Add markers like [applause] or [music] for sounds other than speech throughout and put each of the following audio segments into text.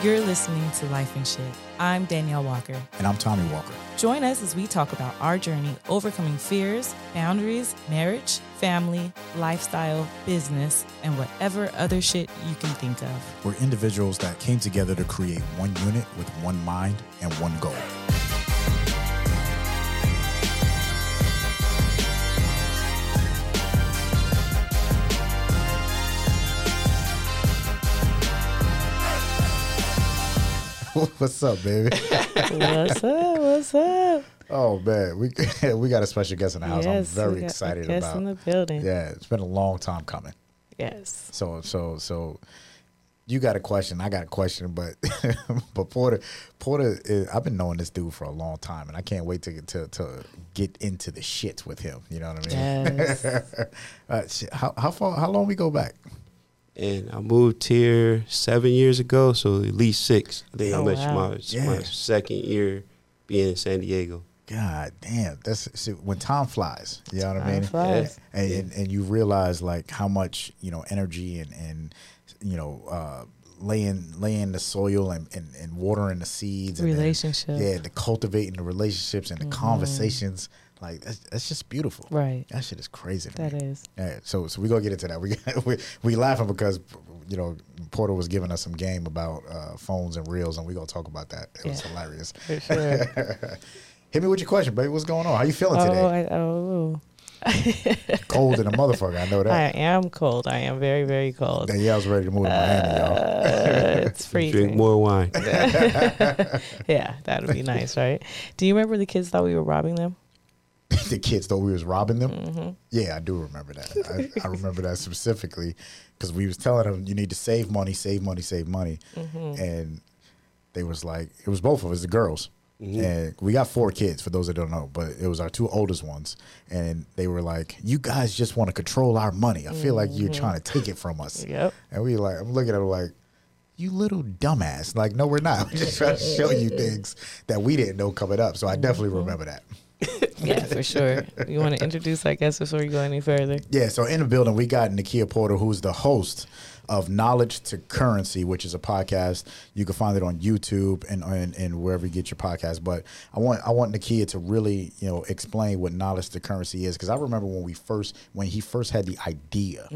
You're listening to Life and Shit. I'm Daneyel Walker. And I'm Tommy Walker. Join us as we talk about our journey overcoming fears, boundaries, marriage, family, lifestyle, business, and whatever other shit you can think of. We're individuals that came together to create one unit with one mind and one goal. [laughs] What's up, baby? what's up? What's up? Oh man, we [laughs] we got a special guest in the house. Yes, I'm very excited guest about. in the building. Yeah, it's been a long time coming. Yes. So so so you got a question, I got a question, but [laughs] but Porter Porter is, I've been knowing this dude for a long time and I can't wait to to to get into the shit with him. You know what I mean? Yes. uh, how how far how long we go back? And I moved here seven years ago, so at least six. I think Oh, I'm wow. my, Yeah. my second year being in San Diego. God damn, that's see, when time flies. You know what I mean? flies. And, and and you realize like how much you know energy and and you know uh, laying laying the soil and, and, and watering the seeds and then- yeah, the cultivating the relationships and the conversations. Like that's, that's just beautiful. Right. That shit is crazy. To That me. is. Yeah, so so we gonna get into that. We [laughs] we we laughing because you know Porter was giving us some game about uh, phones and reels, and we gonna talk about that. It was hilarious. For sure. [laughs] Hit me with your question, baby. What's going on? How you feeling oh, today? I, oh. Cold in a [laughs] motherfucker. I know that. I am cold. I am very, very cold. Daneyel's yeah, I was ready to move to Miami, y'all. Uh, it's freezing. Drink more wine. Yeah, that would be nice, right? Do you remember the kids thought we were robbing them? The kids thought we was robbing them. Mm-hmm. Yeah, I do remember that. I, I remember that specifically because we was telling them you need to save money, save money, save money, Mm-hmm. and they was like, it was both of us, the girls. Mhm. And we got four kids, for those that don't know, but it was our two oldest ones. And they were like, You guys just want to control our money. I feel like you're trying to take it from us. Yep. And we like, I'm looking at them like, you little dumbass. Like, no, we're not. [laughs] We're just trying to show you [laughs] things that we didn't know coming up. So I definitely remember that. [laughs] Yeah, for sure. You want to introduce, I guess, before you go any further? Yeah, so in the building, we got Nikia Porter, who's the host of Knowledge to Currency, which is a podcast. You can find it on YouTube and, and, and wherever you get your podcast. But I want I want Nikia to really, you know, explain what Knowledge to Currency is. Because I remember when we first when he first had the idea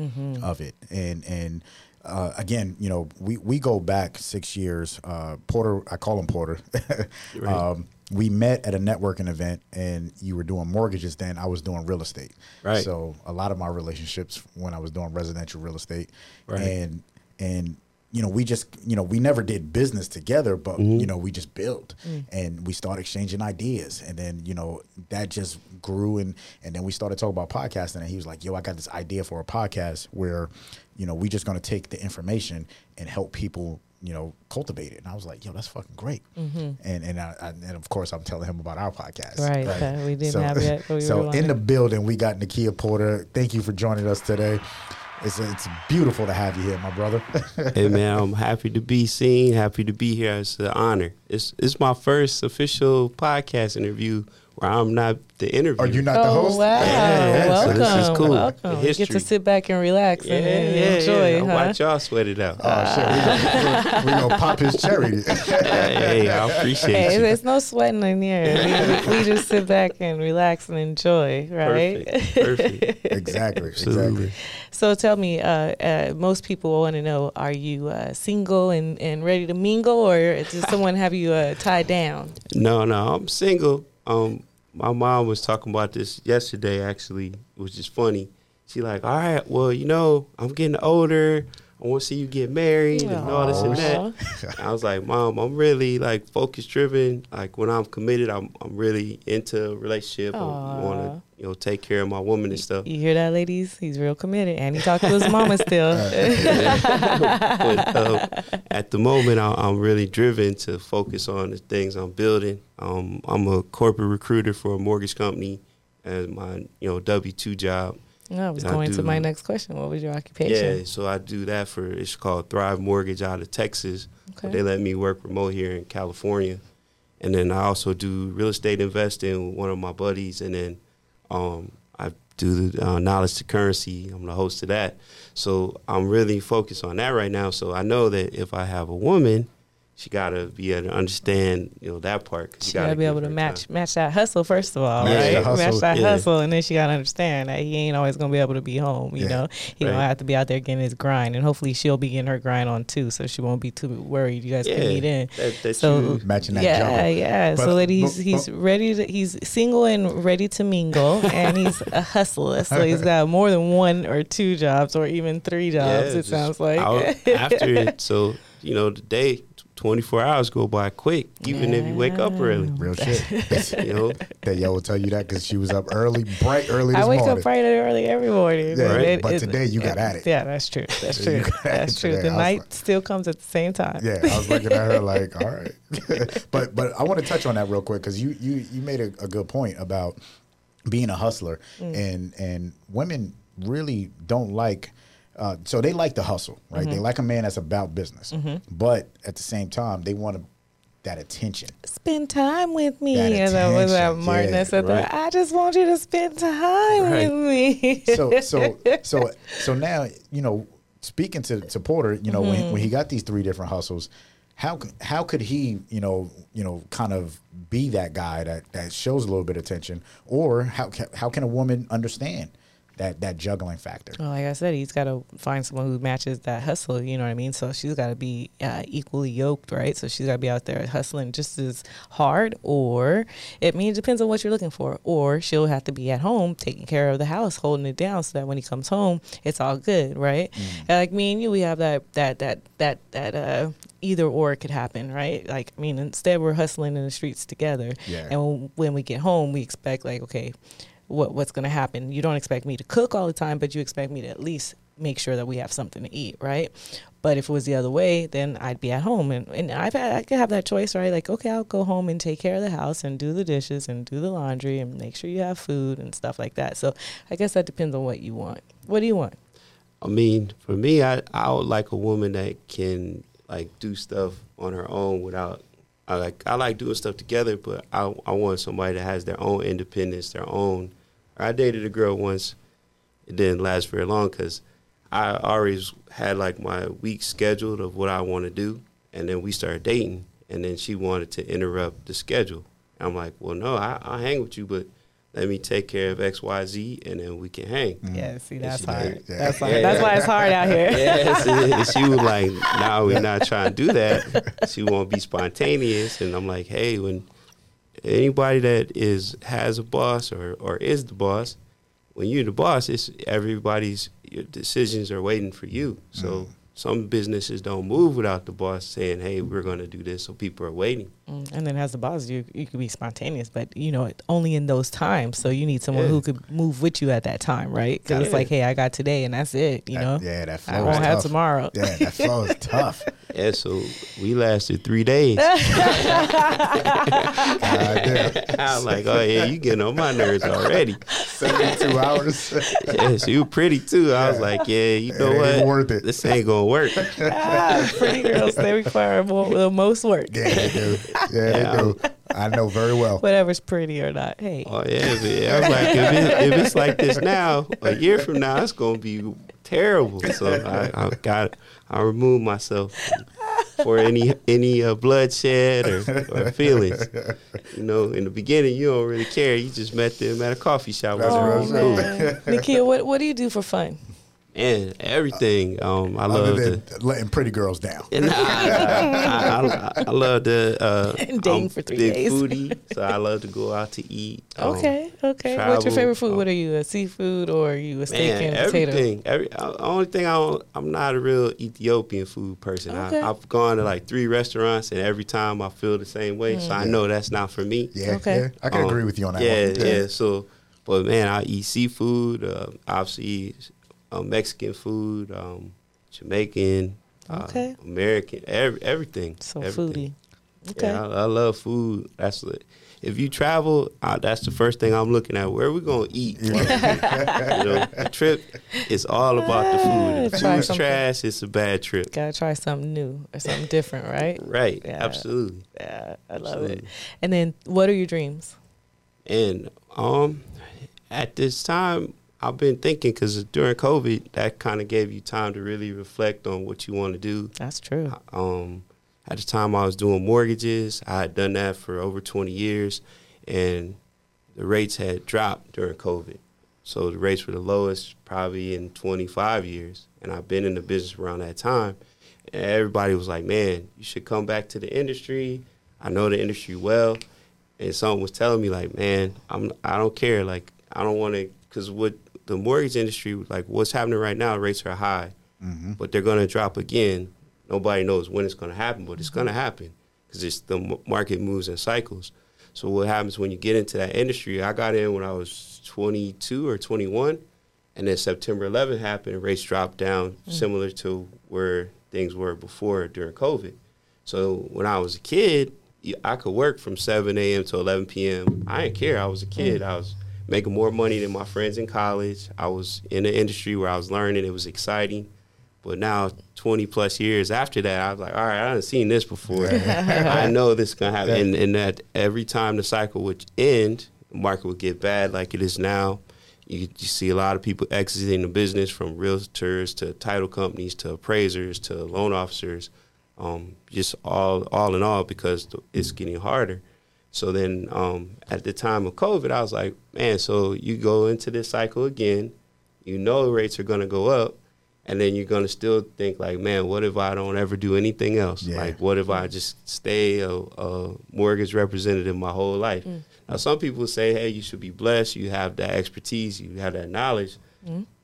of it. And and uh, again, you know, we, we go back six years. Uh, Porter, I call him Porter. [laughs] Right. um, we met at a networking event, and you were doing mortgages. Then I was doing real estate. Right. So a lot of my relationships when I was doing residential real estate, Right. and and you know we just you know we never did business together, but Mm-hmm. you know we just built and we started exchanging ideas, and then you know that just grew and and then we started talking about podcasting, and he was like, "Yo, I got this idea for a podcast where you know we just gonna take the information and help people." You know, cultivate it, and I was like, "Yo, that's fucking great." Mm-hmm. And and I, I, and of course, I'm telling him about our podcast. Right, that we didn't have yet, we [laughs] so in the building, we got Nikia Porter. Thank you for joining us today. It's it's beautiful to have you here, my brother. [laughs] hey man, I'm happy to be seen. Happy to be here. It's an honor. It's it's my first official podcast interview where I'm not the interviewer. Are you not the oh, host? wow. Yeah, so welcome. this is cool. Welcome. The You get to sit back and relax Yeah, and, yeah, enjoy, yeah. huh? Watch y'all sweat it out. Oh shit, we gonna, gonna pop his cherry. [laughs] hey, hey, I appreciate Hey, you. there's no sweating in here. We, we just sit back and relax and enjoy, right? Perfect. Perfect. [laughs] exactly, Absolutely. exactly. So tell me, uh, uh, most people want to know: Are you uh, single and, and ready to mingle, or does someone have you uh, tied down? No, no, I'm single. Um, my mom was talking about this yesterday. Actually, it was just funny. She like, all right, well, you know, I'm getting older. I want to see you get married and all this and that. I was like, Mom, I'm really like focus driven. Like when I'm committed, I'm I'm really into a relationship. I want to you know take care of my woman and stuff. You hear that, ladies? He's real committed, and he talked to his mama still. [laughs] but uh, at the moment, I, I'm really driven to focus on the things I'm building. Um, I'm a corporate recruiter for a mortgage company as my you know W two job. I was I going to do- my next question. What was your occupation? Yeah, so I do that for it's called Thrive Mortgage out of Texas. Okay. They let me work remote here in California, and then I also do real estate investing with one of my buddies, and then um, I do the uh, knowledge to currency. I'm the host of that, so I'm really focused on that right now. So I know that if I have a woman, she gotta be able to understand, you know, that part. She, she gotta, gotta, be able to match time. match that hustle first of all, match right? That match that yeah. hustle, and then she gotta understand that he ain't always gonna be able to be home. You yeah. know, he right. gonna have to be out there getting his grind, and hopefully she'll be getting her grind on too, so she won't be too worried. You guys yeah. can meet in. That, so matching that. Yeah, yeah. So that he's but, he's but, ready. To, he's single and ready to mingle, and he's a [laughs] hustler. So he's got more than one or two jobs, or even three jobs. it sounds like [laughs] after it. So you know, the day. 24 hours go by quick, even yeah. if you wake up early. Real shit. [laughs] [laughs] you know? That y'all will tell you that because she was up early, bright early I wake morning. up bright and early every morning. Yeah, right? but it, today you it, got at it. Yeah, that's true. That's [laughs] true. that's true. The night like, still comes at the same time. Yeah, I was looking at her like, all right. but but I want to touch on that real quick because you, you, you made a, a, good point about being a hustler mm. and, and women really don't like – uh, so they like the hustle, right? Mm-hmm. They like a man that's about business, but at the same time, they want that attention. Spend time with me. That As I was at attention, Martin, yeah, I said, right. that, I just want you to spend time Right. with me. so so [laughs] so so now you know speaking to, to Porter, you know when, when he got these three different hustles, how how could he you know you know kind of be that guy that that shows a little bit of attention, or how how can a woman understand that that juggling factor? Well, like I said, he's got to find someone who matches that hustle. You know what I mean? So she's got to be uh, equally yoked, right? So she's got to be out there hustling just as hard, or it means depends on what you're looking for. Or she'll have to be at home taking care of the house, holding it down, so that when he comes home, it's all good, right? And like me and you, we have that that that that that uh, either or could happen, right? Like I mean, instead we're hustling in the streets together, Yeah. and when we get home, we expect like okay what what's going to happen. You don't expect me to cook all the time, but you expect me to at least make sure that we have something to eat, right? But if it was the other way, then I'd be at home, and and I've had, I could have that choice, right? Like, okay, I'll go home and take care of the house and do the dishes and do the laundry and make sure you have food and stuff like that. So I guess that depends on what you want. What do you want? I mean, for me, I I would like a woman that can like do stuff on her own without. I like I like doing stuff together, but I I want somebody that has their own independence, their own. I dated a girl once. It didn't last very long because I always had like my week scheduled of what I want to do, and then we started dating, and then she wanted to interrupt the schedule. I'm like, well, no, I I hang with you, but let me take care of X, Y, Z, and then we can hang. Mm-hmm. Yeah, see, that's you hard. did. Yeah. That's hard. Yeah. That's why it's hard out here. [laughs] yes, and she was like, "No, we're not trying to do that." She won't be spontaneous, and I'm like, "Hey, when anybody that is has a boss or or is the boss, when you're the boss, it's everybody's your decisions are waiting for you. So mm-hmm. some businesses don't move without the boss saying, "Hey, we're going to do this," so people are waiting. Mm, And then as the boss, you you could be spontaneous, but you know only in those times. So you need someone Yeah. who could move with you at that time, right? Because it's like, hey, I got today, and that's it. You That- know, yeah, that flow I won't have tomorrow. Yeah, that flow is [laughs] tough. Yeah, so we lasted three days. God. I was like, "Oh yeah, you getting on my nerves already." Seventy-two hours. yeah, [laughs] Yes, you pretty too. I was like, yeah, you know It ain't what? even worth it. This ain't gonna work. [laughs] ah, pretty girls they require more, the most work. yeah, they do. Yeah, Yeah. they do. I know very well. Whatever's pretty or not. Hey, Oh yeah, but I was like, if, it, if it's like this now, a year from now, it's gonna be terrible. So I, I got, I removed myself for any any uh, bloodshed or, or feelings. You know, in the beginning, you don't really care. You just met them at a coffee shop. That's which what was I'm oh man, Nikia, what what do you do for fun? And everything. Um, I Other love than the. letting pretty girls down. And I, I, I, I love the uh, And [laughs] dating I'm for three big days. foodie, [laughs] so I love to go out to eat. Um, Okay, okay. What's your favorite food? um, what are you? A seafood or are you a steak Man, and potato? everything. Every uh, only thing I don't, I'm not a real Ethiopian food person. Okay. I, I've gone to like three restaurants, and every time I feel the same way. So I know that's not for me. Yeah, Okay. yeah. I can Um, agree with you on that yeah, one. yeah, So, but man, I eat seafood. Uh, obviously, uh, Mexican food, um, Jamaican, uh, Okay. American, every, everything. So everything. foodie. Okay. Yeah, I, I love food. That's the- if you travel, uh, that's the first thing I'm looking at. Where are we gonna eat? [laughs] you know, the trip is all about the food. If Ah, try food's something. trash, it's a bad trip. Gotta try something new or something different, right? [laughs] Right? Yeah. Absolutely. Yeah, I love it. And then, what are your dreams? And um, at this time, I've been thinking because during COVID, that kind of gave you time to really reflect on what you want to do. That's true. Um, At the time, I was doing mortgages. I had done that for over 20 years, and the rates had dropped during COVID. So the rates were the lowest probably in 25 years, and I've been in the business around that time. And everybody was like, "Man, you should come back to the industry. I know the industry well." And someone was telling me like, "Man, I'm I don't care. Like, I don't want to because what the mortgage industry like what's happening right now, rates are high, Mm-hmm. but they're going to drop again. Nobody knows when it's going to happen, but it's mm-hmm. going to happen because it's the market moves in cycles. So what happens when you get into that industry? I got in when I was 22 or 21, and then September 11 happened, rates dropped down, mm. similar to where things were before during COVID. So when I was a kid, I could work from 7 a.m. to 11 p.m. I didn't care. I was a kid. Mm. I was making more money than my friends in college. I was in the industry where I was learning. It was exciting. But now, 20 plus years after that, I was like, all right, I haven't seen this before. [laughs] I know this is going to happen. And, and that every time the cycle would end, the market would get bad like it is now. You, you see a lot of people exiting the business from realtors to title companies to appraisers to loan officers, um, just all all in all because it's getting harder. So then um, at the time of COVID, I was like, man, so you go into this cycle again, you know rates are going to go up, and then you're going to still think like, man, what if I don't ever do anything else? Yeah. Like, what if I just stay a, a mortgage representative my whole life? Now, some people say, hey, you should be blessed. You have that expertise, you have that knowledge.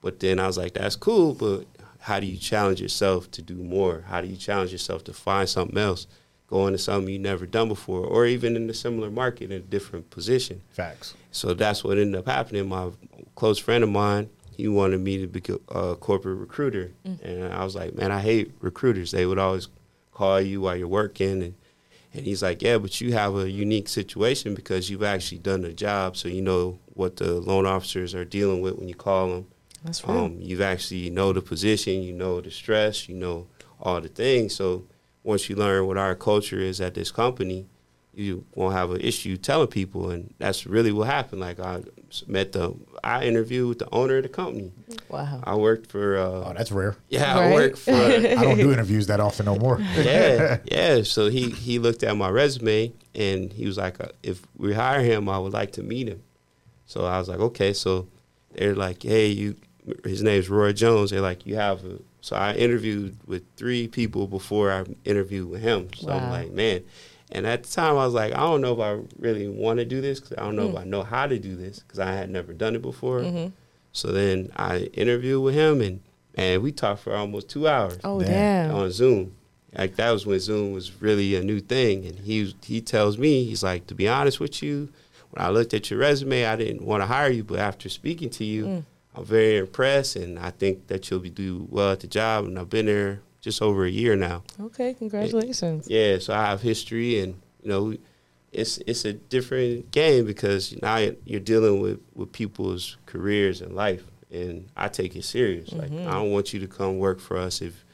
But then I was like, that's cool, but how do you challenge yourself to do more? How do you challenge yourself to find something else? Go to something you've never done before, or even in a similar market in a different position. Facts. So that's what ended up happening. My close friend of mine, he wanted me to be a corporate recruiter, and I was like, man, I hate recruiters. They would always call you while you're working, and and he's like, yeah, but you have a unique situation because you've actually done the job, so you know what the loan officers are dealing with when you call them. That's real. Um, you've actually know the position, you know the stress, you know all the things. So once you learn what our culture is at this company, you won't have an issue telling people, and that's really what happened. Like I met the, I interviewed with the owner of the company. wow. I worked for, Oh, uh, that's rare. yeah, I worked for, [laughs] I don't do interviews that often no more. [laughs] yeah, yeah. [laughs] So he he looked at my resume and he was like, uh, if we hire him, I would like to meet him. So I was like, okay. So they're like, hey, you. His name's Roy Jones. They're like, you have a. So I interviewed with three people before I interviewed with him. So I'm like, man. And at the time, I was like, I don't know if I really want to do this because I don't know if I know how to do this because I had never done it before. Mm-hmm. So then I interviewed with him and and we talked for almost two hours Oh Damn. damn. on Zoom. Like that was when Zoom was really a new thing. And he he tells me he's like, to be honest with you, when I looked at your resume, I didn't want to hire you, but after speaking to you, Mm. I'm very impressed, and I think that you'll be do well at the job. And I've been there just over a year now. Okay, congratulations. Yeah, so I have history, and you know, it's it's a different game because now you're dealing with with people's careers and life, and I take it serious. Like Mhm. I don't want you to come work for us if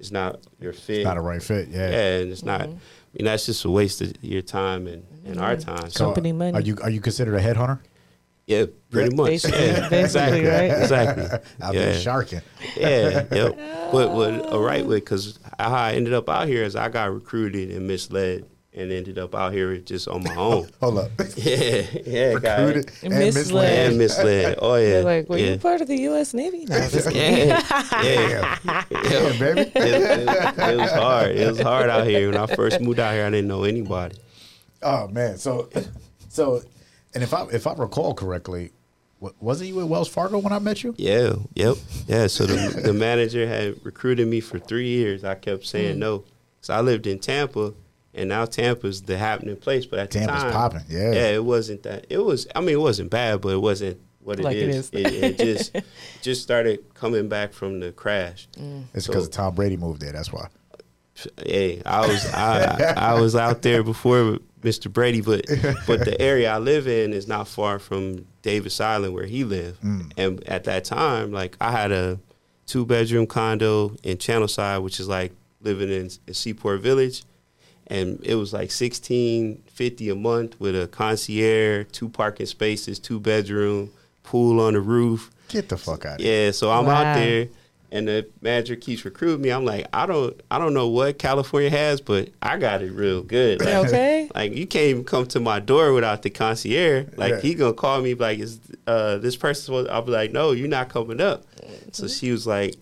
it's not your fit. Not a right fit. Yeah. yeah, and it's not. Mhm. I mean, that's just a waste of your time and, and our time. So, Company money. Are you are you considered a headhunter? Yeah, pretty much. Basically- yeah, basically, exactly, right? exactly. [laughs] I've Yeah. been sharking. Yeah, [laughs] yep. But what a uh, right way because how I ended up out here is I got recruited and misled and ended up out here just on my own. [laughs] Hold up. yeah, yeah, got Recruited And and misled. misled. and misled. Oh yeah, They're like, were yeah. you part of the U.S. Navy? No, just kidding. yeah, yeah. Yeah, baby. It, it- it was hard. It was hard out here. When I first moved out here, I didn't know anybody. Oh man. So so and if I if I recall correctly, wasn't you at Wells Fargo when I met you? Yeah, yep, yeah. So the the manager had recruited me for three years. I kept saying hmm. no. So I lived in Tampa, and now Tampa's the happening place. But at the Tampa's time, popping, yeah. yeah, it wasn't that. It was. I mean, it wasn't bad, but it wasn't what it Like it is. is. It, it just [laughs] just started coming back from the crash. Mm. It's So- because Tom Brady moved there. That's why. Hey, I was I, I was out there before Mr. Brady, but [laughs] but the area I live in is not far from Davis Island where he lived. Mm. And at that time, like I had a two bedroom condo in Channelside, which is like living in, in Seaport Village, and it was like sixteen fifty a month with a concierge, two parking spaces, two bedroom, pool on the roof. Get the fuck out of here. Yeah, so I'm Wow. out there, and the manager keeps recruiting me. I'm like, I don't, I don't know what California has, but I got it real good. Like, okay. [laughs] like you can't even come to my door without the concierge. Like Yeah. he gonna call me like, is uh, this person? supposed-" I'll be like, no, you're not coming up. So she was like,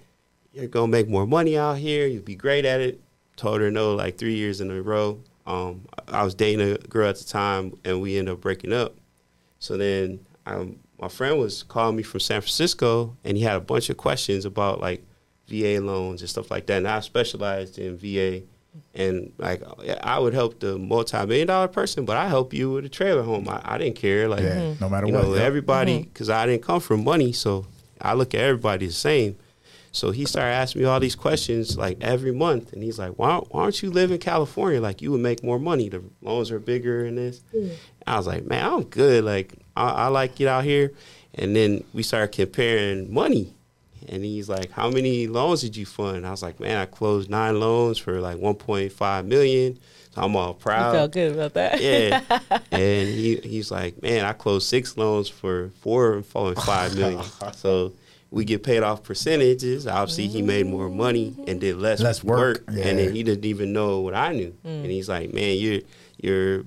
you're gonna make more money out here. You'll be great at it. Told her no, like three years in a row. Um, I was dating a girl at the time, and we ended up breaking up. So then um, my friend was calling me from San Francisco, and he had a bunch of questions about like VA loans and stuff like that. And I specialized in VA, and like I would help the multi-million dollar person, but I help you with a trailer home. I, I didn't care. Like Yeah, no matter you what. know, yeah. everybody, Mm-hmm. because I didn't come from money, so I look at everybody the same. So he started asking me all these questions like every month, and he's like, "Why, why don't you live in California? Like you would make more money. The loans are bigger and this." I was like, "Man, I'm good. Like I, I like it out here." And then we started comparing money, and he's like, "How many loans did you fund?" I was like, "Man, I closed nine loans for like 1.5 million. So I'm all proud. You felt good about that. Yeah. [laughs] and he he's like, man, I closed six loans for four and four and five million. [laughs] so we get paid off percentages. Obviously, he made more money and did less, Less work. work, yeah. And then he didn't even know what I knew. And mm. he's like, man, you're you're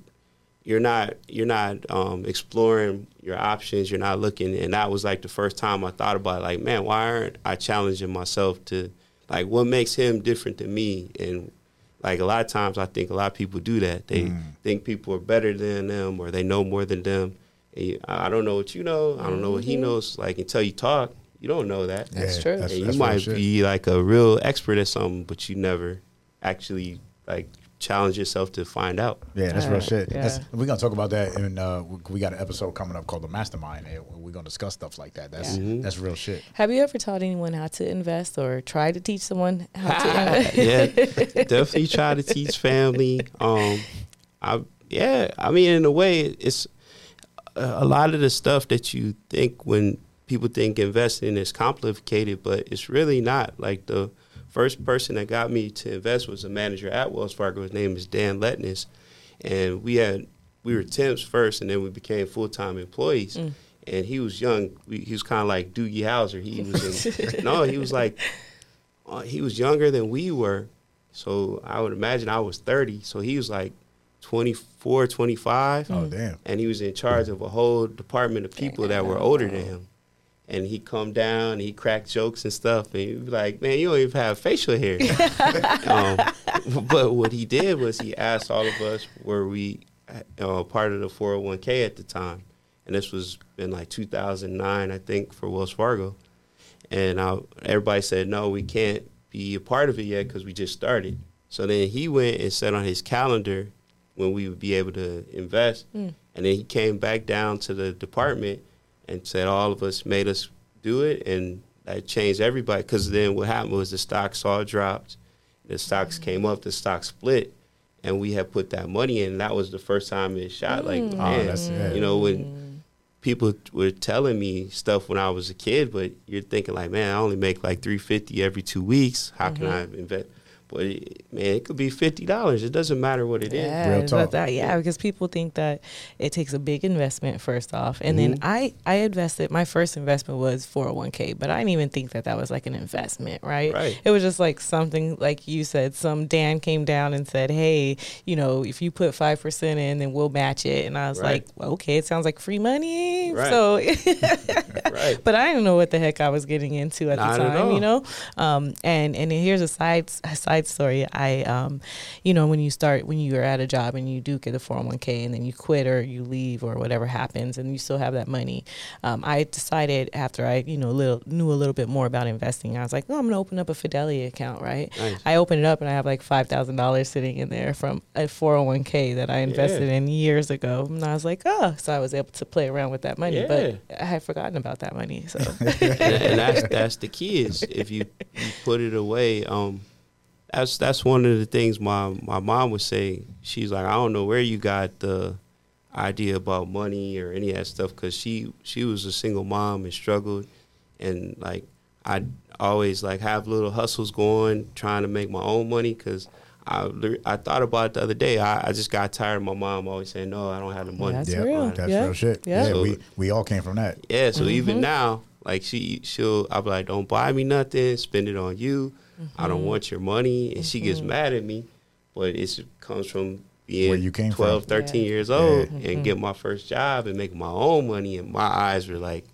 you're not you're not um, exploring your options. You're not looking. And that was like the first time I thought about it, like, man, why aren't I challenging myself to like what makes him different than me? And like a lot of times, I think a lot of people do that. They Mm. think people are better than them or they know more than them. And you, I I don't know what you know. I don't know what he knows. Like until you talk, you don't know that. That's Yeah, true. That's, and you that's might be like a real expert at something, but you never actually like challenge yourself to find out. Yeah, that's real Uh, shit. yeah. That's, we're gonna talk about that, and uh, we- we got an episode coming up called the Mastermind. and We're gonna discuss stuff like that. That's Yeah. that's real shit. Have you ever taught anyone how to invest or try to teach someone how to [laughs] invest? yeah, definitely try to teach family. Um, I yeah, I mean, in a way, it's a a lot of the stuff that you think when people think investing is complicated, but it's really not. Like the first person that got me to invest was a manager at Wells Fargo. His name is Dan Letness, and we had we were temps first, and then we became full time employees. And he was young. We, he was kind of like Doogie Howser. He was in, [laughs] no, he was like uh, he was younger than we were. So I would imagine I was 30. So he was like 24, 25. Oh damn. And he was in charge of a whole department of people that were older than him. And he'd come down, and he'd crack jokes and stuff. And he'd be like, man, you don't even have facial hair. [laughs] um, but what he did was he asked all of us, were we uh, part of the 401k at the time? And this was in like 2009, I think, for Wells Fargo. And uh, everybody said, no, we can't be a part of it yet because we just started. So then he went and set on his calendar when we would be able to invest. And then he came back down to the department and said all of us made us do it. And that changed everybody because then what happened was the stocks all dropped. The stocks came up, the stocks split. And we had put that money in. And that was the first time it shot. Like, mm. ah, Oh, man, that's you know, when mm. people were telling me stuff when I was a kid, but you're thinking like, man, I only make like three fifty every two weeks. How can mm-hmm. I invest? But it, man, it could be fifty dollars. It doesn't matter what it is. Yeah, Real but talk. that- yeah, because people think that it takes a big investment first off, and Mm-hmm. then I I invested. My first investment was four hundred one k, but I didn't even think that that was like an investment, right? Right. It was just like something like you said. Some Dan came down and said, "Hey, you know, if you put five percent in, then we'll match it." And I was Right. like, well, "Okay, it sounds like free money." Right. So, [laughs] Right. but I didn't know what the heck I was getting into at Not the time, all. you know. Um, and and here's a side a side story. I, um, you know, when you start when you're at a job and you do get a 401k and then you quit or you leave or whatever happens and you still have that money. Um, I decided after I you know little knew a little bit more about investing, I was like, oh, I'm gonna open up a Fidelity account, right? Nice. I opened it up and I have like five thousand dollars sitting in there from a 401k that I invested in years ago, and I was like, oh, so I was able to play around with that money, Yeah. but I had forgotten about that money, so. [laughs] and, and that's [laughs] that's the key is if you, you put it away. Um, that's that's one of the things my my mom would say. She's like, I don't know where you got the idea about money or any of that stuff because she she was a single mom and struggled, and like I always like have little hustles going, trying to make my own money because. I, I thought about it the other day. I, I just got tired of my mom always saying, "No, I don't have the money." That's yeah, real. That's Yeah. real shit. Yeah. Yeah, So- we we all came from that. Yeah, so even mm-hmm. now, Like she she'll I'll be like, don't buy me nothing, spend it on you. I don't mm-hmm. want your money, and she gets mm-hmm. mad at me, but it comes from being Where you came 12, from. 13 Yeah. years old and mm-hmm. get my first job and make my own money, and my eyes were like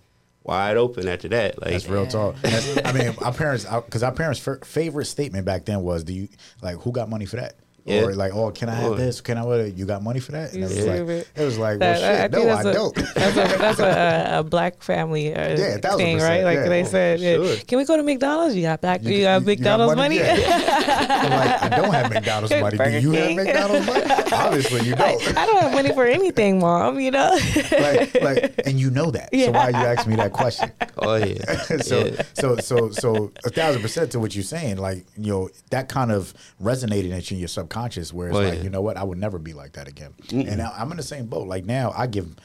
wide open after that. Like That's real talk. That's, I mean, our parents, because our parents' fir- favorite statement back then was, "Do you like who got money for that?" Yeah. Or like, "Oh, can I have this? Can I? What? You got money for that?" And it was You like, it was like, That- shit, think no, I that's a- don't. [laughs] That's a, that's a, a black family uh, Yeah, thing, right? Like yeah. they Oh, said, yeah, sure. can we go to McDonald's? You got black, you, You- got you- you got McDonald's money. [laughs] I'm like, I don't have McDonald's money. Do Burger you have McDonald's money? Obviously, you don't. I don't have money for anything, mom. You know. like, like, [laughs] and you know that. So Yeah. why you ask me that question? oh yeah, so, yeah. so, so, so, a thousand percent to what you're saying. Like, you know, that kind of resonated at you in your subconscious, where it's Oh, like, yeah. you know what, I would never be like that again. And I, I'm in the same boat. Like now, I give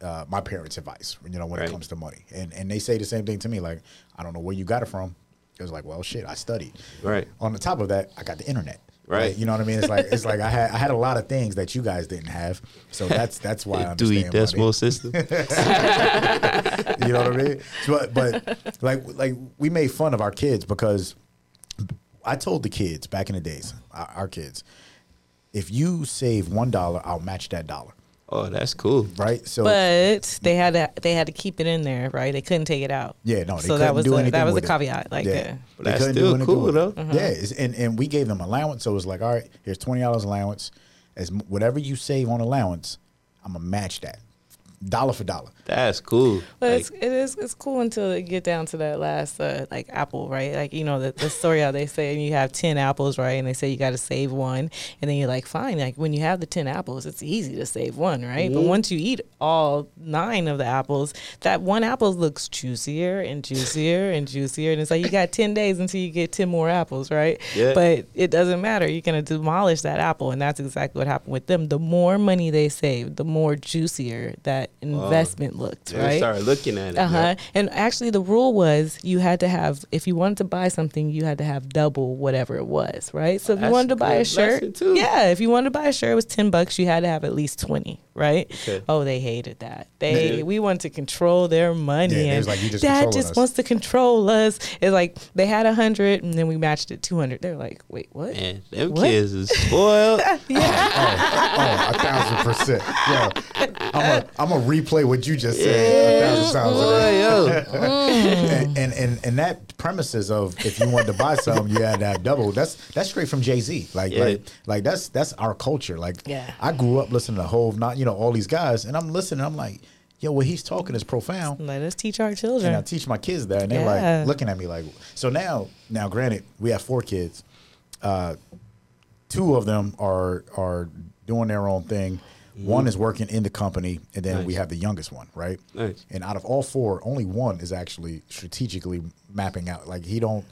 uh, my parents advice, you know, when Right. it comes to money, and and they say the same thing to me. Like, I don't know where you got it from. It was like, well, shit, I studied. Right. On the top of that, I got the internet. Right. Like, you know what I mean? It's like it's like I had I had a lot of things that you guys didn't have. So that's that's why I [laughs] Dewey Decimal. System. [laughs] You know what I mean? So, but like like we made fun of our kids because I told the kids back in the days, our, our kids, if you save one dollar, I'll match that dollar. Oh, that's cool. Right? So But they had to they had to keep it in there, right? They couldn't take it out. Yeah, no, they so that was do the, anything that was the with it. caveat. Like, yeah, yeah. But They that's still cool, though. Mm-hmm. Yeah, and and we gave them allowance, so it was like, all right, here's twenty dollars allowance. As whatever you save on allowance, I'm gonna match that, dollar for dollar. That's cool. But Like, it's, it is it's cool until you get down to that last uh, like apple, right? Like you know the, the story how they say you have ten apples, right? And they say you got to save one, and then you're like, fine. Like when you have the ten apples, it's easy to save one, right? But once you eat all nine of the apples, that one apple looks juicier and juicier and juicier, and it's like you got ten days until you get ten more apples, right? Yeah. But it doesn't matter. You're gonna demolish that apple, and that's exactly what happened with them. The more money they saved, the more juicier that investment looked, they right? started looking at it. Uh huh. And actually, the rule was you had to have, if you wanted to buy something, you had to have double whatever it was, right? So if you wanted to buy a shirt, yeah, if you wanted to buy a shirt, it was ten bucks. You had to have at least twenty, right? Okay. Oh, they hated that. They Yeah. we wanted to control their money, Yeah, and was like, just dad just us." wants to control us. It's like they had a hundred, and then we matched it two hundred. They're like, wait, what? Man, them What? kids is [laughs] spoiled. yeah. Oh, oh, oh, a thousand percent. Yeah, I'm gonna I'm gonna replay what you just said a thousand times. Boy, yo. [laughs] Mm. and, and and and that premises of if you wanted to buy something, you had to have double. That's that's straight from Jay Z. Like Yeah. like like that's that's our culture. Like Yeah. I grew up listening to Hov, not you know all these guys, and I'm listening. I'm like, yo, what he's talking is profound. Let us teach our children. And I teach my kids that, and they're Yeah. like looking at me like. So now, now, granted, we have four kids. Uh, two of them are are doing their own thing. One is working in the company, and then we have the youngest one, right? Nice. And out of all four, only one is actually strategically mapping out. Like he don't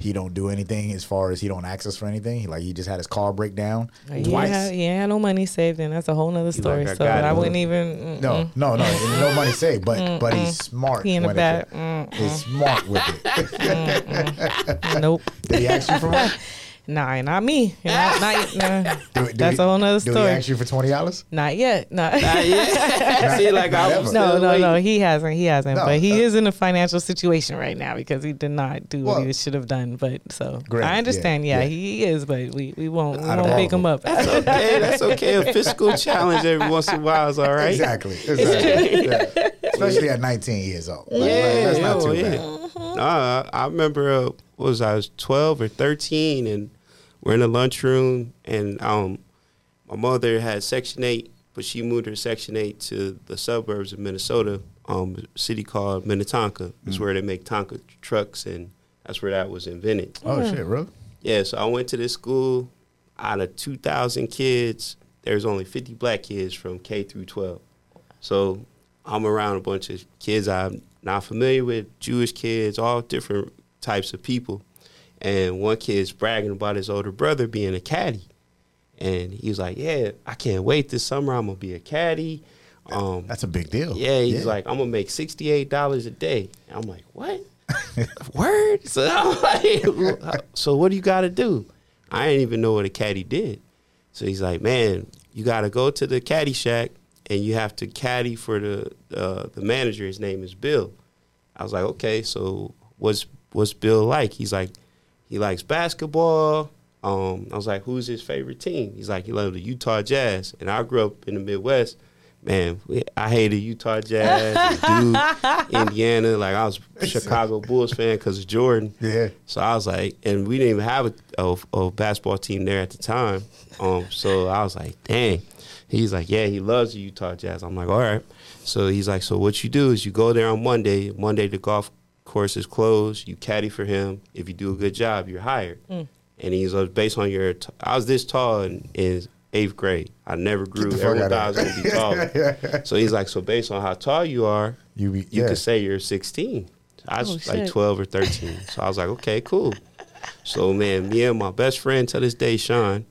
he don't do anything as far as he don't access for anything. He, like he just had his car break down He twice. ain't had, he had no money saved, and that's a whole nother story. like, I so I wouldn't even. mm, No, no, no, no money saved, but but he's smart. He in the back. He's smart with it. [laughs] Nope. Did he ask you for money? [laughs] Nah, not me. [laughs] Not, not, nah. Do- do That's he- a whole nother story. Do he story. ask you for twenty dollars? Not yet. Not. Not yet. [laughs] See, like I was no, still no, no. He hasn't. He hasn't. No, but he uh, is in a financial situation right now because he did not do what he should have done. But so Granted, I understand. Yeah, yeah, yeah. he is. But we, we won't we Out of won't pick him up. That's okay. That's okay. A physical challenge every once in a while is all right. Exactly. exactly. Yeah. Especially at nineteen years old. Like, like, that's not too yeah. Bad. Nah, I remember uh, what was I? I was twelve or thirteen, and we're in the lunchroom, and um, my mother had Section Eight, but she moved her Section Eight to the suburbs of Minnesota, um, a city called Minnetonka. It's Mm. where they make Tonka trucks, and that's where that was invented. Oh shit, really? Yeah, so I went to this school. Out of 2,000 kids, there's only 50 black kids from K through 12. So I'm around a bunch of kids I'm not familiar with, Jewish kids, all different types of people. And one kid's bragging about his older brother being a caddy. And he was like, Yeah, I can't wait this summer. I'm going to be a caddy. Um, That's a big deal. yeah, he's like, I'm gonna make sixty eight dollars a day. And I'm like, what? [laughs] Word? So [laughs] I'm like, so what do you got to do? I didn't even know what a caddy did. So he's like, man, you got to go to the caddy shack and you have to caddy for the uh, the manager. His name is Bill. I was like, okay, so what's what's Bill like? He's like, he likes basketball. Um, I was like, who's his favorite team? He's like, he loves the Utah Jazz. And I grew up in the Midwest. Man, we- I hated Utah Jazz, [laughs] Duke, Indiana. Like I was a Chicago Bulls fan because of Jordan. Yeah. So I was like, and we didn't even have a, a, a basketball team there at the time. Um, so I was like, dang. He's like, yeah, he loves the Utah Jazz. I'm like, all right. So he's like, so what you do is you go there on Monday. Monday the golf course is closed. You caddy for him. If you do a good job, you're hired. Mm. And he's like, based on your. T- I was this tall in, in eighth grade. I never grew. Everyone thought I was gonna be taller. so he's like, so based on how tall you are, You be, you yeah. could say you're 16. I was Oh, like 12 or 13. so I was like, okay, cool. So man, me and my best friend to this day, Sean,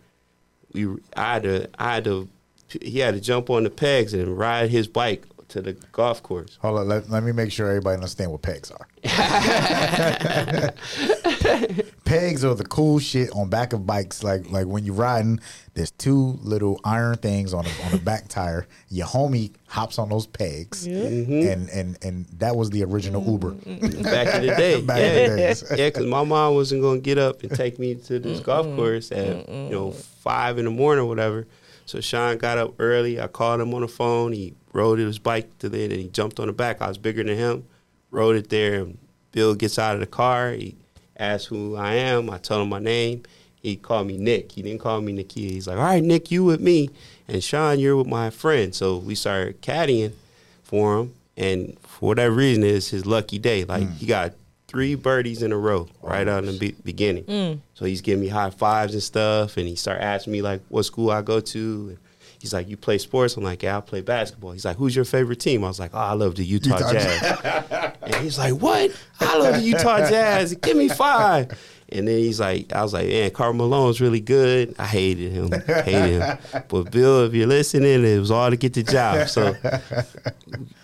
we I had to I had to he had to jump on the pegs and ride his bike to the golf course. Hold on, let, let me make sure everybody understand what pegs are. [laughs] pegs are the cool shit on back of bikes. Like like when you're riding, there's two little iron things on the, on the back tire. Your homie hops on those pegs, mm-hmm. and and and that was the original mm-hmm. Uber. Back in the [laughs] day, Back yeah, in the days. yeah, because my mom wasn't gonna get up and take me to this golf course at you know five in the morning or whatever. So Sean got up early. I called him on the phone. He rode his bike to there, and he jumped on the back. I was bigger than him. Rode it there. And Bill gets out of the car. He asks who I am. I tell him my name. He called me Nick. He didn't call me Nikia. He's like, "All right, Nick, you with me, and Sean, you're with my friend." So we started caddying for him, and for whatever reason, it's his lucky day. Like mm. he got three birdies in a row right out in the be- beginning. Mm. So he's giving me high fives and stuff, and he started asking me like what school I go to. And he's like, "You play sports?" I'm like, "Yeah, I play basketball." He's like, "Who's your favorite team?" I was like, "Oh, I love the Utah, Utah Jazz." and he's like, "What? I love the Utah [laughs] Jazz. Give me five. And then he's like, I was like, man, Karl Malone's really good. I hated him, hated him. But Bill, if you're listening, it was all to get the job. So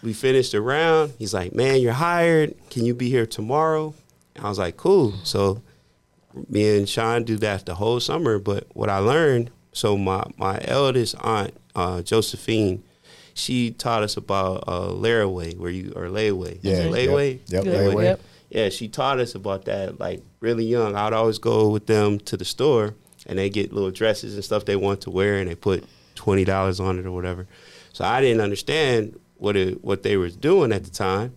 we finished the round. He's like, man, you're hired. Can you be here tomorrow? I was like, cool. So me and Sean do that the whole summer. But what I learned, so my my eldest aunt, uh, Josephine, she taught us about uh, layaway, where you or layaway, Yeah, So layaway, Yep, Good. layaway. Yep. yeah, she taught us about that like really young. I'd always go with them to the store and they get little dresses and stuff they want to wear and they put twenty dollars on it or whatever. So I didn't understand what it what they were doing at the time,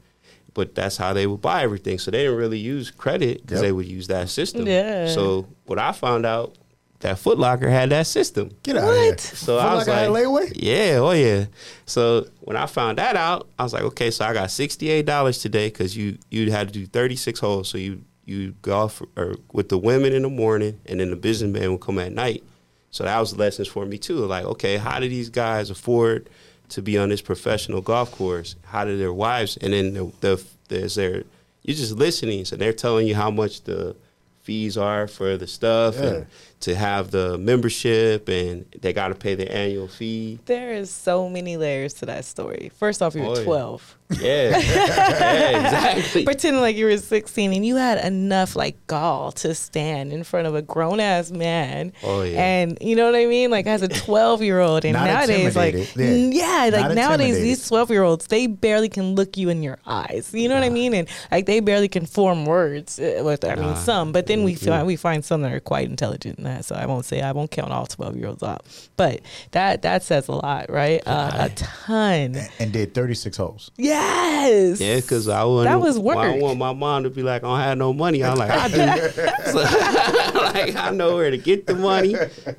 but that's how they would buy everything. So they didn't really use credit because Yep. they would use that system. Yeah. So what I found out that Foot Locker had that system. Get out of here. So Foot I was Locker had like, layaway? yeah, oh yeah. So when I found that out, I was like, okay, so I got sixty eight dollars today because you you had to do thirty six holes. So you you golf or with the women in the morning, and then the businessman would come at night. So that was lessons for me too. Like, okay, how do these guys afford to be on this professional golf course? How do their wives? And then the, the there's their you're just listening, so they're telling you how much the fees are for the stuff Yeah. and to have the membership and they got to pay the annual fee. There is so many layers to that story. First off, you were Oh, 12. Yeah, [laughs] yeah, exactly. Pretending like you were 16 and you had enough like gall to stand in front of a grown ass man. Oh, yeah. And you know what I mean? Like as a 12 year old. And Not nowadays, like. Yeah. yeah, like Not nowadays, these 12 year olds, they barely can look you in your eyes. You know what I mean? And like they barely can form words. uh, With, I mean, Nah. some, but then we Mhm. find, we find some that are quite intelligent. In that. So I won't say, I won't count all 12 year olds out. But that, that says a lot, right? Uh, a ton. And did 36 holes. Yes. Yeah, because I wouldn't. That was work. don't want my mom to be like, I don't have no money. I'm like, I do. [laughs] So, [laughs] like, I know where to get the money.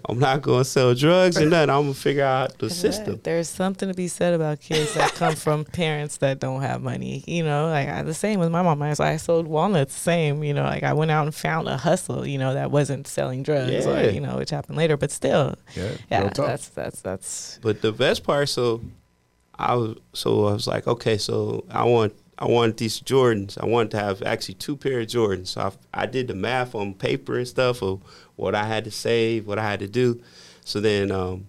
I'm not going to sell drugs and nothing. I'm going to figure out the system. There's something to be said about kids that come from [laughs] parents that don't have money. You know, like I, the same with my mom. I, I sold walnuts. Same. You know, like I went out and found a hustle. You know, that wasn't selling drugs. Or, Yeah. you know, which happened later. But still, Yeah, yeah, that's that's that's. But the best part, so I was, so I was like, okay, so I want, I want these Jordans. I wanted to have actually two pair of Jordans. So I, I did the math on paper and stuff of what I had to save, what I had to do. So then, um,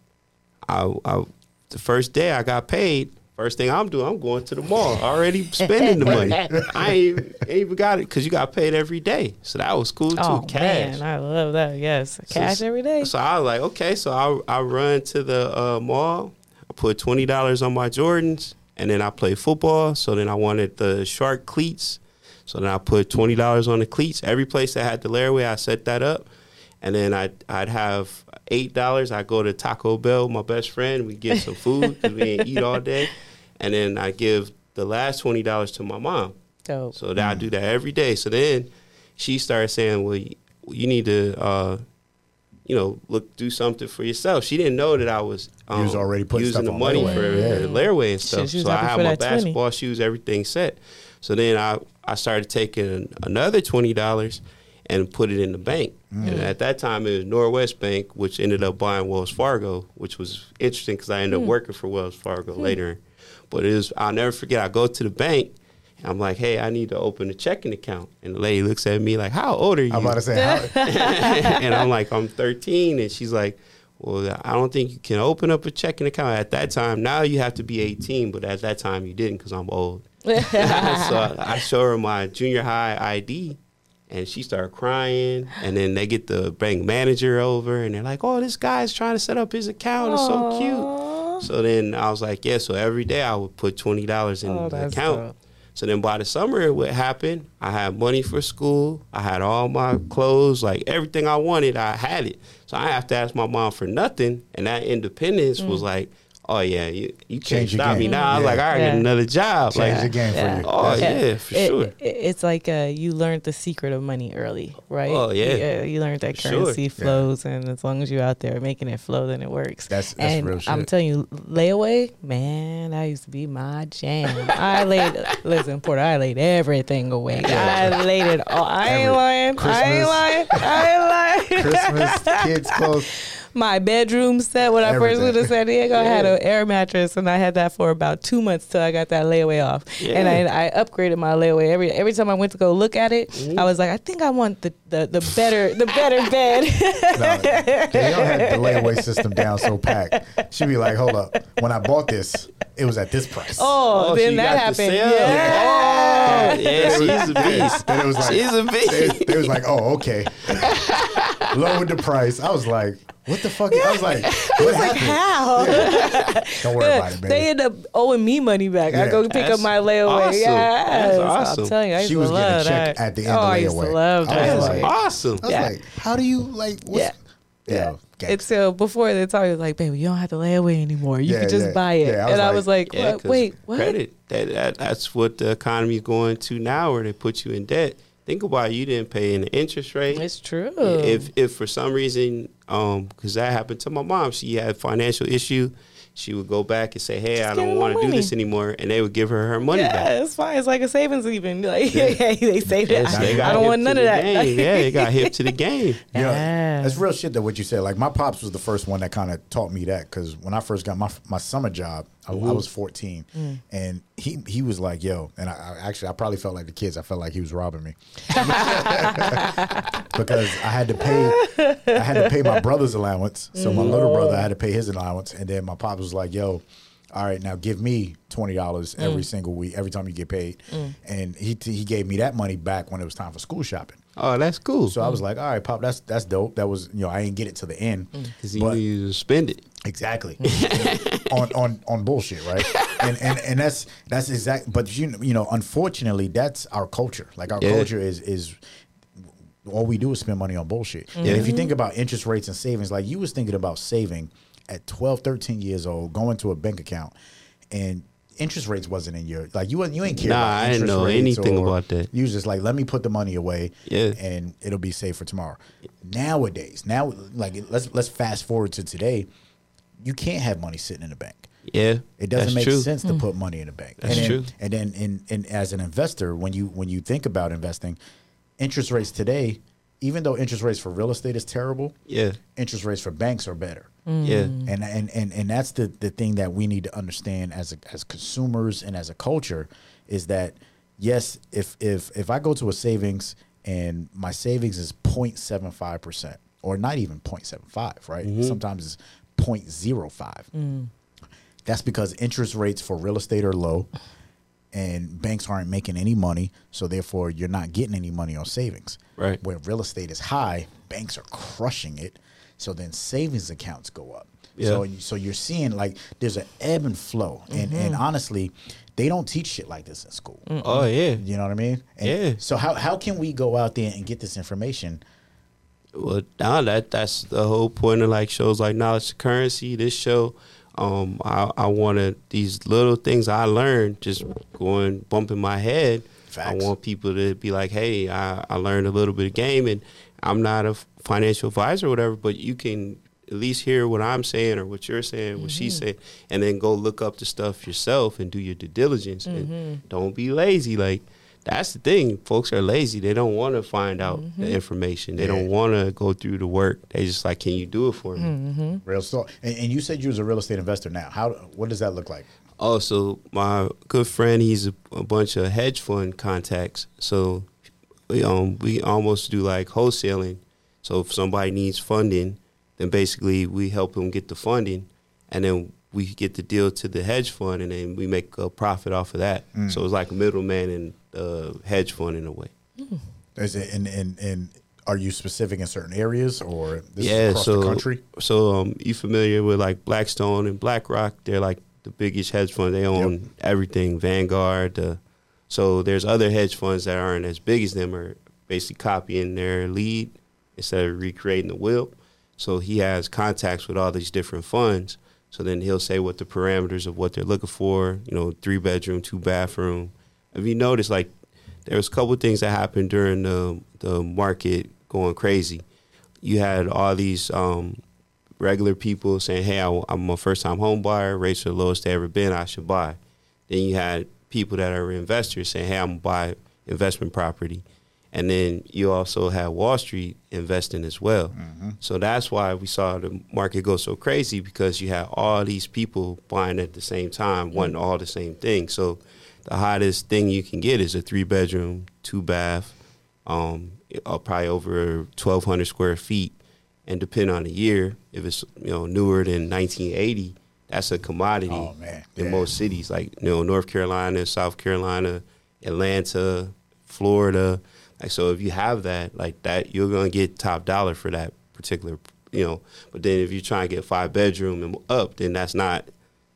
I, I, the first day I got paid. First thing I'm doing, I'm going to the mall. Already spending the money. [laughs] I ain't, even- ain't even got it because you got paid every day. So that was cool too. Oh cash. man, I love that. Yes, cash So- every day. So I was like, okay, so I I run to the uh, mall. I put twenty dollars on my Jordans, and then I play football. So then I wanted the shark cleats. So then I put twenty dollars on the cleats. Every place that had the layaway, I set that up, and then I'd I'd have eight dollars. I go to Taco Bell, my best friend. We get some food because we didn't eat all day, and then I give the last twenty dollars to my mom. Dope. So that I do that every day. So then she started saying, "Well, you, you need to, uh, you know, look do something for yourself." She didn't know that I was, um, was already putting using stuff the money layaway. for Yeah. the layaway and stuff. so I happy had my that 20. basketball shoes, everything set. So then I I started taking another twenty dollars and put it in the bank. Mm. And at that time, it was Norwest Bank, which ended up buying Wells Fargo, which was interesting because I ended Hmm. up working for Wells Fargo later. But it was I'll never forget. I go to the bank. and I'm like, hey, I need to open a checking account. And the lady looks at me like, how old are you? I'm about to say, how, [laughs] [laughs] and I'm like, I'm 13. And she's like, well, I don't think you can open up a checking account at that time. Now you have to be 18, but at that time you didn't because I'm old. [laughs] so I, I show her my junior high ID, and she started crying. And then they get the bank manager over, and they're like, "Oh, this guy's trying to set up his account. It's so cute." So then I was like, "Yeah." So every day I would put twenty dollars in Oh, the account. dope. So then by the summer, what happened? I had money for school. I had all my clothes, like everything I wanted, I had it. So I have to ask my mom for nothing. And that independence Mm. was like, oh yeah, you, you can't Change your stop me game. now. I was like, I gotta Yeah. get another job. change like, the game Yeah. for you. Oh, That's- yeah, for It- sure. it- it's like uh, you learned the secret of money early, right? Oh, yeah. you learned that For sure. currency Yeah. flows, and as long as you're out there making it flow, then it works. That's- that's and real shit. I'm telling you, layaway, man, that used to be my jam. I laid, [laughs] listen, Porter, I laid everything away. I laid it all. I ain't Every- lying. I ain't lying. I ain't lying. Christmas, [laughs] kids' clothes. My bedroom set when I first Everything. moved to San Diego. I had an air mattress, and I had that for about two months till I got that layaway off. And I, I upgraded my layaway every every time I went to go look at it. Mm-hmm. I was like, I think I want the the, the better the better [laughs] bed. No, Daneyel had the layaway system down so packed. She'd be like, hold up. When I bought this, it was at this price. oh, Oh, then that got the happened. sale. Yeah. Oh, yeah, she's a beast. Then it was like, She's a beast. they was like, oh, okay. [laughs] Lowered the price. I was like, what the fuck? I was like, [laughs] what Like happened? how? [laughs] Don't worry about it, baby. they end up owing me money back. I go pick up my layaway. awesome. Yes. That's awesome. I'm telling you, I used She to was getting a check that. at the end oh, of I used to layaway. love I that. was That's like- awesome. I was Yeah. like, how do you like? What's, Yeah. yeah. It's so before they told me like, baby, you don't have to lay away anymore. You Yeah, can just yeah. buy it. Yeah, I was and I was like, Yeah, wait, what? Credit. That, that that's what the economy is going to now, where they put you in debt. Think about it, you didn't pay an interest rate. It's true. If if for some reason, um, because that happened to my mom, she had financial issue. She would go back and say, "Hey, Just I don't want to do this anymore," and they would give her her money yeah, back. it's fine. It's like a savings even. [laughs] Like, yeah, they saved it. They I don't want none of that. game. [laughs] yeah, they got hip to the game. [laughs] You know, Yeah. that's real shit. That what you said. Like my pops was the first one that kind of taught me that because when I first got my my summer job, I, I was 14, mm. and he he was like, "Yo," and I, I actually I probably felt like the kids. I felt like he was robbing me [laughs] because I had to pay I had to pay my brother's allowance. So my little mm. brother I had to pay his allowance, and then my pop was like, "Yo." All right, now give me twenty dollars every mm. single week, every time you get paid, and he he gave me that money back when it was time for school shopping. Oh, that's cool. So I was like, all right, pop, that's that's dope. That was you know I didn't get it to the end, because he but knew you to spend it. Exactly [laughs] on on on bullshit, right? [laughs] And and and that's that's exact. But you know, you know, unfortunately, that's our culture. Like our Yeah. culture is is all we do is spend money on bullshit. And if you mm-hmm. think about interest rates and savings, like you was thinking about saving at 12, 13 years old, going to a bank account, and interest rates wasn't in your like you wasn't you ain't care Nah, about I didn't know anything about that. You was just like, let me put the money away, Yeah. and it'll be safe for tomorrow. Nowadays, now like let's let's fast forward to today. You can't have money sitting in the bank. Yeah, It doesn't make true. sense to hmm. put money in the bank. That's and then, true. And then, in, in, as an investor, when you when you think about investing, interest rates today, even though interest rates for real estate is terrible, Yeah, interest rates for banks are better. Hmm. yeah, And, and and and that's the the thing that we need to understand as a, as consumers and as a culture is that yes, if if if I go to a savings and my savings is 0.75 percent or not even 0.75, right? Mm-hmm. Sometimes it's 0.05. That's because interest rates for real estate are low and banks aren't making any money, so therefore you're not getting any money on savings. Right. Where real estate is high, banks are crushing it, so then savings accounts go up. So Yeah. so you're seeing like there's an ebb and flow, and mm-hmm. and honestly, they don't teach shit like this in school. Oh yeah. You know what I mean? And Yeah. So how how can we go out there and get this information? Well, now that that's the whole point of like shows like Knowledge 2 Currency. This show, um, I, I wanted these little things I learned just going bumping my head. Facts. I want people to be like, hey, I, I learned a little bit of game, and I'm not a financial advisor or whatever, but you can at least hear what I'm saying or what you're saying, what she's saying, and then go look up the stuff yourself and do your due diligence. And don't be lazy. Like that's the thing. Folks are lazy. They don't want to find out the mm-hmm. information. They don't want to go through the work. They just like, can you do it for me? Mm-hmm. Real story. And, and you said you was a real estate investor now. How what does that look like? Oh, also, my good friend, he's a, a bunch of hedge fund contacts. So we um we almost do like wholesaling. So if somebody needs funding, then basically we help them get the funding, and then we get the deal to the hedge fund, and then we make a profit off of that. Mm. So it's like a middleman in uh, hedge fund in a way. Is it in in are you specific in certain areas or this yeah, is across so the country? so um, you familiar with like Blackstone and BlackRock? They're like the biggest hedge fund. They own everything. Vanguard. Uh, so there's other hedge funds that aren't as big as them, are basically copying their lead instead of recreating the wheel. So he has contacts with all these different funds. So then he'll say what the parameters of what they're looking for. You know, three bedroom, two bathroom. If you notice, like there was a couple of things that happened during the the market going crazy. You had all these um, regular people saying, "Hey, I, am a first time home buyer. Rates are the lowest they ever been. I should buy." Then you had people that are investors saying, "Hey, I'm gonna buy investment property," and then you also had Wall Street investing as well. So that's why we saw the market go so crazy because you had all these people buying at the same time, wanting all the same thing. So the hottest thing you can get is a three bedroom, two bath, um, uh, probably over twelve hundred square feet, and depending on the year, if it's you know newer than nineteen eighty, that's a commodity Oh, man. in Yeah. most cities like you know North Carolina, South Carolina, Atlanta, Florida. Like so, if you have that like that, you're gonna get top dollar for that particular you know. But then if you try and get five bedroom and up, then that's not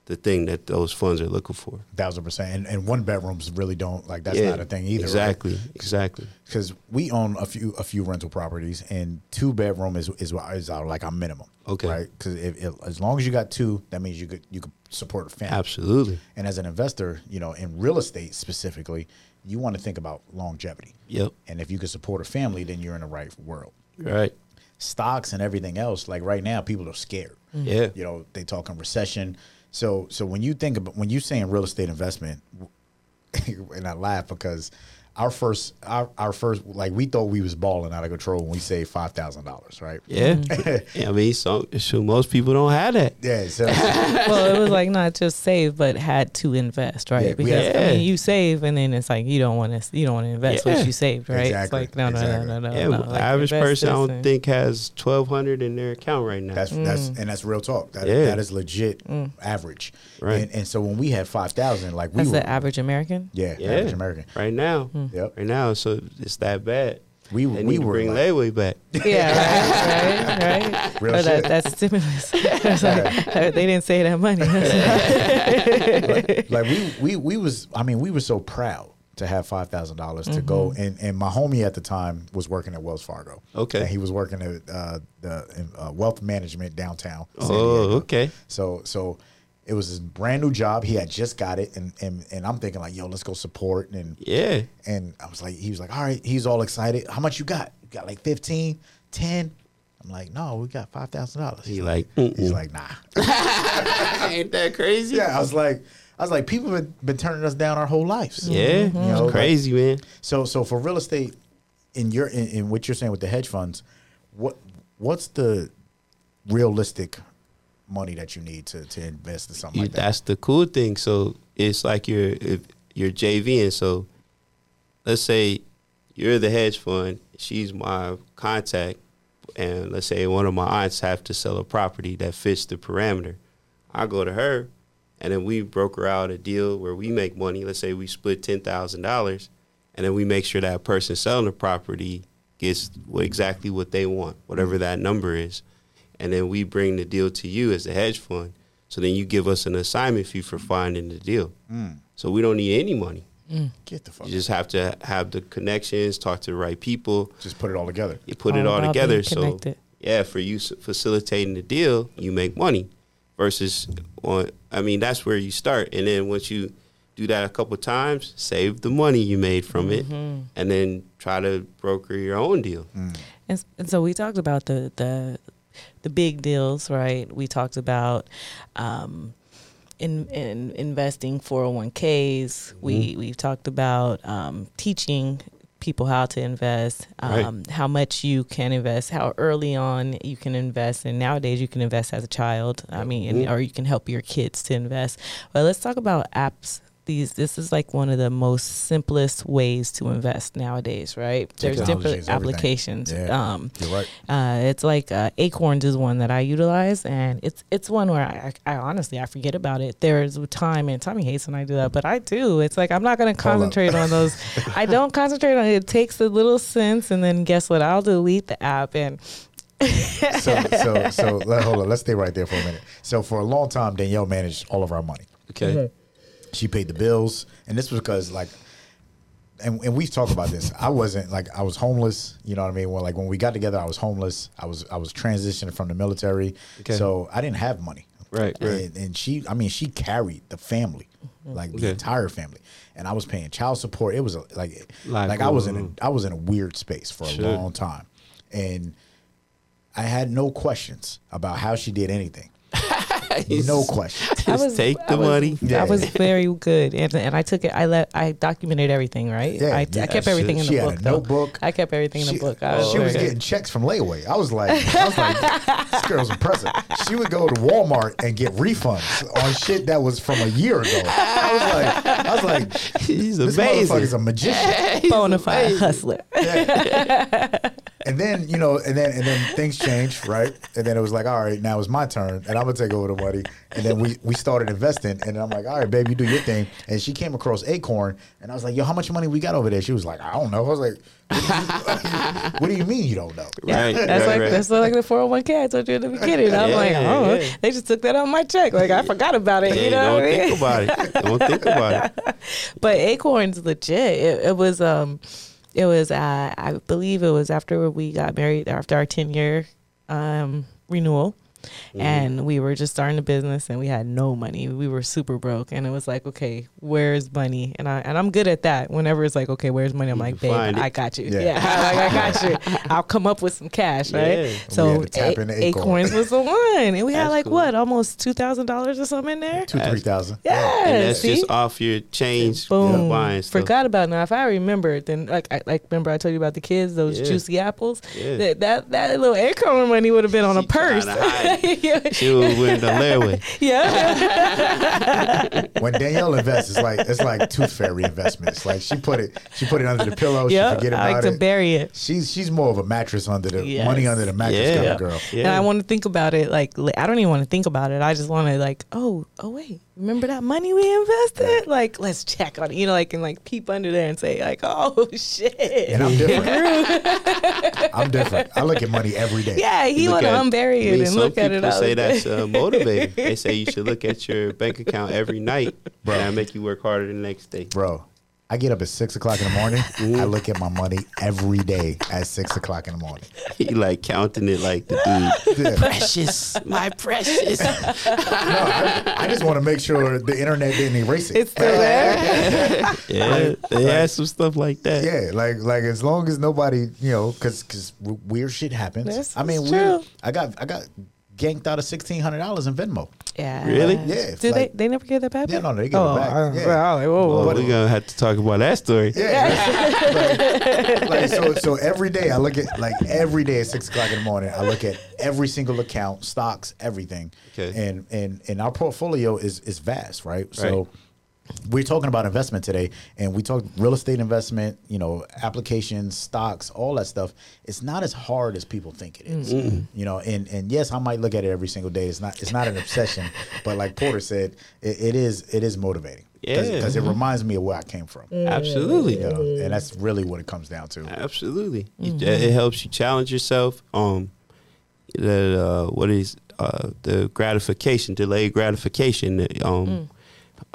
the thing that those funds are looking for. Thousand percent. And, and one bedrooms really don't like that's not a thing either. Exactly, exactly. Because we own a few a few rental properties, and two bedroom is is, is our, like our minimum. Okay. Right. Because as long as you got two, that means you could you could support a family. Absolutely. And as an investor, you know, in real estate specifically, you want to think about longevity. Yep. And if you can support a family, then you're in the right world. Right. Stocks and everything else, like right now, people are scared. Yeah. You know, they talking recession. So so when you think about when you saying real estate investment, [laughs] and I laugh because our first our, our first like we thought we was balling out of control when we saved five thousand dollars, right? Yeah. yeah. [laughs] I mean, so, sure, most people don't have that. Yeah. So [laughs] well, it was like not just save, but had to invest, right? Yeah, because had- I mean, you save, and then it's like you don't want to, you don't want to invest Yeah. what you saved, right? Exactly, It's like no, no, exactly. no, no, no. Yeah, no. but Like, average person I don't and- think has twelve hundred in their account right now. that's that's mm. and that's real talk. That, Yeah. that is legit mm. average. Right. And, and so when we had five thousand, like we That's were the average American. yeah, yeah, average American. right now. Mm. Yep. Right now, so it's that bad. We They we need to were bring like, layaway back. [laughs] Yeah, right, right, right. Real Or that, shit. that's stimulus. [laughs] It's like, uh, they didn't say that money. [laughs] like, like we we we was I mean we were so proud to have five thousand dollars to go and and my homie at the time was working at Wells Fargo. Okay. and he was working at uh, the uh, wealth management downtown. San Oh, Diego. okay. So so it was his brand new job. He had just got it, and and and I'm thinking like, yo, let's go support and Yeah. and I was like, he was like, all right, he's all excited. How much you got? You got like 15, 10? I'm like, no, we got five thousand dollars. He like, He's mm-mm. like, nah. [laughs] ain't that crazy? Yeah, I was like, I was like, people have been turning us down our whole lives. Yeah, You know, it's like- crazy, man. So, so for real estate, in your in, in what you're saying with the hedge funds, what what's the realistic money that you need to to invest in something You- like that? that's the cool thing. So it's like you're you're JVing. So let's say you're the hedge fund. She's my contact, and let's say one of my aunts have to sell a property that fits the parameter. I go to her, and then we broker out a deal where we make money. Let's say we split ten thousand dollars, and then we make sure that person selling the property gets exactly what they want, whatever that number is. And then we bring the deal to you as a hedge fund. So then you give us an assignment fee for finding the deal. Mm. So we don't need any money. Get the fuck. You just have to have the connections, talk to the right people. Just put it all together. You put it All all together. So yeah, for you facilitating the deal, you make money. Versus on, I mean, that's where you start, and then once you do that a couple times, save the money you made from it, Mm-hmm. and then try to broker your own deal. Mm. And, and so we talked about the the the big deals, right? We talked about um, in, in investing 401ks. We we've talked about um, teaching people how to invest, Right. um, how much you can invest, how early on you can invest, and nowadays you can invest as a child. I mean, and, Mhm. or you can help your kids to invest. But let's talk about apps. These this is like one of the most simplest ways to invest nowadays, right? There's different applications. Yeah. Um, You're right. uh, it's like uh, Acorns is one that I utilize, and it's it's one where I, I honestly I forget about it. There's a time, and Tommy hates when I do that, but I do. It's like I'm not going to concentrate on those. [laughs] I don't concentrate on it. It takes a little sense, and then guess what? I'll delete the app, and So so so [laughs] let, hold on. Let's stay right there for a minute. So for a long time, Daneyel managed all of our money. Okay. She paid the bills, and this was because like, and, and we've talked about this. I wasn't like I was homeless. You know what I mean? Well, like when we got together, I was homeless. I was I was transitioning from the military, Okay. so I didn't have money. Right, right. And, and she, I mean, she carried the family, like the Okay. entire family, and I was paying child support. It was a, like like I was in a I was in a weird space for a long time, and I had no questions about how she did anything. No question. [laughs] Just take the I was, money. Yeah. I was very good, and and I took it. I let I documented everything, right? Yeah, I, yeah, I kept she- everything in she the had book. a though. notebook. I kept everything in She, the book. Oh, I was she was very- getting checks from layaway. I was like, I was like, this [laughs] girl's impressive. She would go to Walmart and get refunds on shit that was from a year ago. I was like, I was like, He's this amazing. motherfucker's a magician. bona fide hustler. [laughs] And then you know, and then and then things changed, right? And then it was like, all right, now it's my turn, and I'm gonna take over the money. And then we we started investing, and I'm like, all right, baby, you do your thing. And she came across Acorn, and I was like, yo, how much money we got over there? She was like, I don't know. I was like, what do you, what do you mean you don't know? Right. That's right, like right. that's like the 401k I told you in the beginning. I'm like, oh, yeah. they just took that on my check. Like I forgot about it. Yeah, you know don't what I mean? think about it. Don't think about it. [laughs] but Acorn's legit. It, it was um, it was uh, I believe it was after we got married after our ten year um renewal. Mm-hmm. And we were just starting the business, and we had no money. We were super broke, and it was like, okay, where's money? And I and I'm good at that. Whenever it's like, okay, where's money? I'm You like, babe, it. I got you. Yeah. Yeah, [laughs] like, I got you. [laughs] I'll come up with some cash, right? Yeah. We So had to tap A- Acorn. Acorns was the one, and we had like cool. what, almost two thousand dollars or something in there. Two three thousand. Yeah, And that's see? just off your change Boom. buying stuff. Forgot about it. now. If I remembered, then like I like remember I told you about the kids, those Yeah. juicy apples. Yeah. That, that that little acorn money would have been on a purse. Tryna hide yeah. She was with the layaway. yeah. When Daneyel invests, it's like it's like tooth fairy investments. Like she put it, she put it under the pillow. She yeah. forget I like about to bury it. She's she's more of a mattress under the Yes. money under the mattress Yeah. kind of girl. Yeah. And I want to think about it like I don't even want to think about it. I just want to like, oh, oh wait, remember that money we invested? Like, let's check on it. You know, like and like peep under there and say like, oh [laughs] shit. And I'm different. [laughs] I'm different. I look at money every day. yeah, he Look want to at- unbury I it mean, and look at it. people say that's time. uh, motivating. [laughs] they say you should look at your bank account every night, Bro. and that make you work harder the next day. Bro, I get up at six o'clock in the morning. I look at my money every day at six o'clock in the morning. [laughs] He like counting it like the dude. [laughs] Yeah. precious, my precious. [laughs] No, I, I just want to make sure the internet didn't erase it. It's still there. Yeah, they had some stuff like that. Yeah, like like as long as nobody, you know, because because weird shit happens. This I mean, is weird. I got I got ganked out of sixteen hundred dollars in Venmo. Yeah. Really? Yeah, Do like- they? They never get that back? Yeah, no, they give oh, it back. I- Yeah. well, I- whoa, whoa, Well, we're gonna have to talk about that story. Yeah, like, [laughs] like, so so every day I look at like every day at six o'clock in the morning I look at every single account, stocks, everything. Okay. And and and our portfolio is is vast, right? So Right. We're talking about investment today, and we talked real estate investment, you know, applications, stocks, all that stuff. It's not as hard as people think it is. You know, and and yes, I might look at it every single day. It's not it's not an obsession, [laughs] but like Porter said, it, it is it is motivating. Yeah. because it reminds me of where I came from. Absolutely. You know, and that's really what it comes down to. Absolutely. You- It helps you challenge yourself. Um, the uh, what is uh, the gratification, delayed gratification. Um, Mm.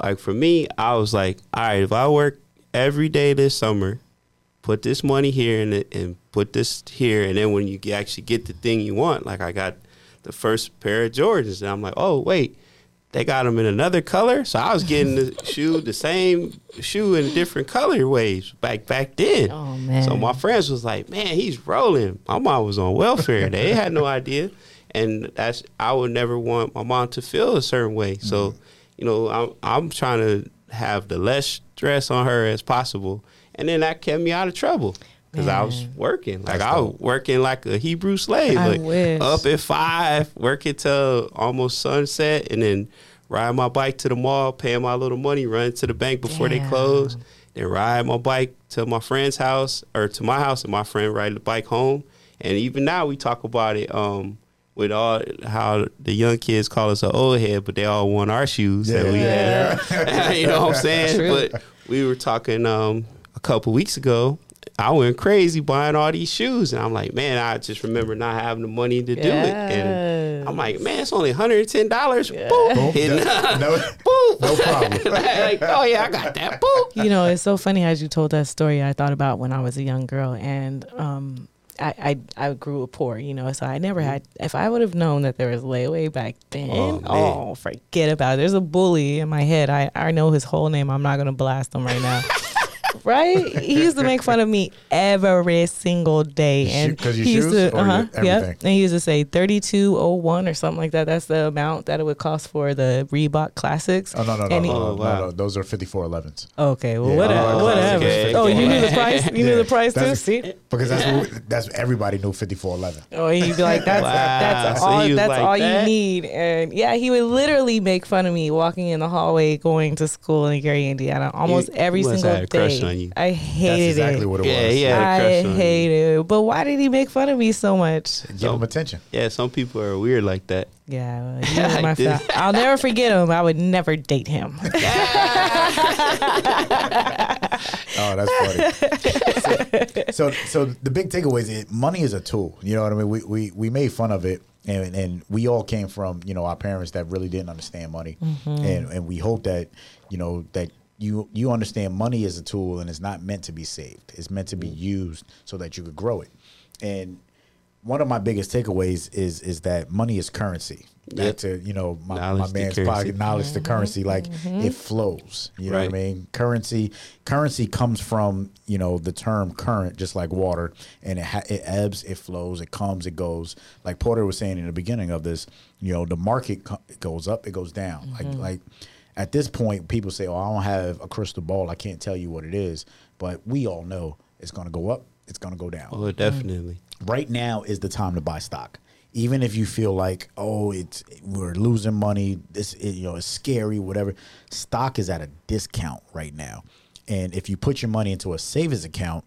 Like for me, I was like, all right, if I work every day this summer, put this money here and and put this here, and then when you actually get the thing you want, like I got the first pair of Jordans, and I'm like, oh wait, they got them in another color, so I was getting the [laughs] shoe, the same shoe in different colorways back back then. Oh man. So my friends was like, "Man, he's rolling." My mom was on welfare; they had no idea, and that's I would never want my mom to feel a certain way. So, mm-hmm. You know, I'm I'm trying to have the less stress on her as possible, and then that kept me out of trouble because I was working like That's I was dope. working like a Hebrew slave, I like wish. up at five, working till almost sunset, and then ride my bike to the mall, paying my little money, run to the bank before they close then ride my bike to my friend's house or to my house and my friend ride the bike home. And even now we talk about it um, with all how the young kids call us an old head, but they all want our shoes that we had. [laughs] [laughs] you know what I'm saying? But we were talking um, a couple weeks ago. I went crazy buying all these shoes, and I'm like, man, I just remember not having the money to do it. And I'm like, man, it's only 110 dollars. Boom. [laughs] And, no, Boop. no problem. like, oh yeah, I got that. Boop. you know, it's so funny as you told that story. I thought about when I was a young girl, and um, I, I I grew up poor, you know, so I never mm-hmm. had. If I would have known that there was layaway back then, Oh, oh, forget about it. There's a bully in my head. I I know his whole name. I'm not gonna blast him right now. [laughs] Right? He used to make fun of me every single day, and shoe- 'cause your he used shoes to, uh huh, yeah, and he used to say thirty two oh one or something like that. That's the amount that it would cost for the Reebok Classics. Oh no no no, And he- no, no, Oh, wow. no, Those are 5411s. Okay, well, Yeah. whatever, Oh, whatever. okay. Oh, you knew the price. You knew the price too. See? Because that's what, that's everybody knew 5411. Oh, he'd be like, "That's Wow. that's all. he was That's like all that? you need." And yeah, he would literally make fun of me walking in the hallway going to school in Gary, Indiana, almost He- every single have had a crush on you. I That's hated exactly it. what it Yeah, was. he had a I crush on you. hated it. But why did he make fun of me so much? Give them attention. Yeah, some people are weird like that. Yeah, well, [laughs] he my I did. fa- I'll never forget him. I would never date him. [laughs] [laughs] Oh, that's funny. so, so, so the big takeaway is it, money is a tool. You know what I mean? We, we, we made fun of it, and, and we all came from you know our parents that really didn't understand money, mm-hmm. and and we hope that you know that you you understand money is a tool and it's not meant to be saved. It's meant to be mm. used so that you could grow it. And one of my biggest takeaways is is that money is currency. Back Yep. to you know my, Knowledge my man's currency. pocket knowledge to mm-hmm. currency like mm-hmm. it flows. You know what I mean? Currency currency comes from you know the term current, just like water, and it ha- it ebbs, it flows, it comes, it goes. Like Porter was saying in the beginning of this, you know, the market co- goes up, it goes down. Like mm-hmm. like at this point, people say, "Oh, I don't have a crystal ball. I can't tell you what it is," but we all know it's going to go up, it's going to go down Oh, definitely. right now is the time to buy stock. Even if you feel like, oh, it's we're losing money, this it, you know it's scary, whatever. Stock is at a discount right now, and if you put your money into a savings account,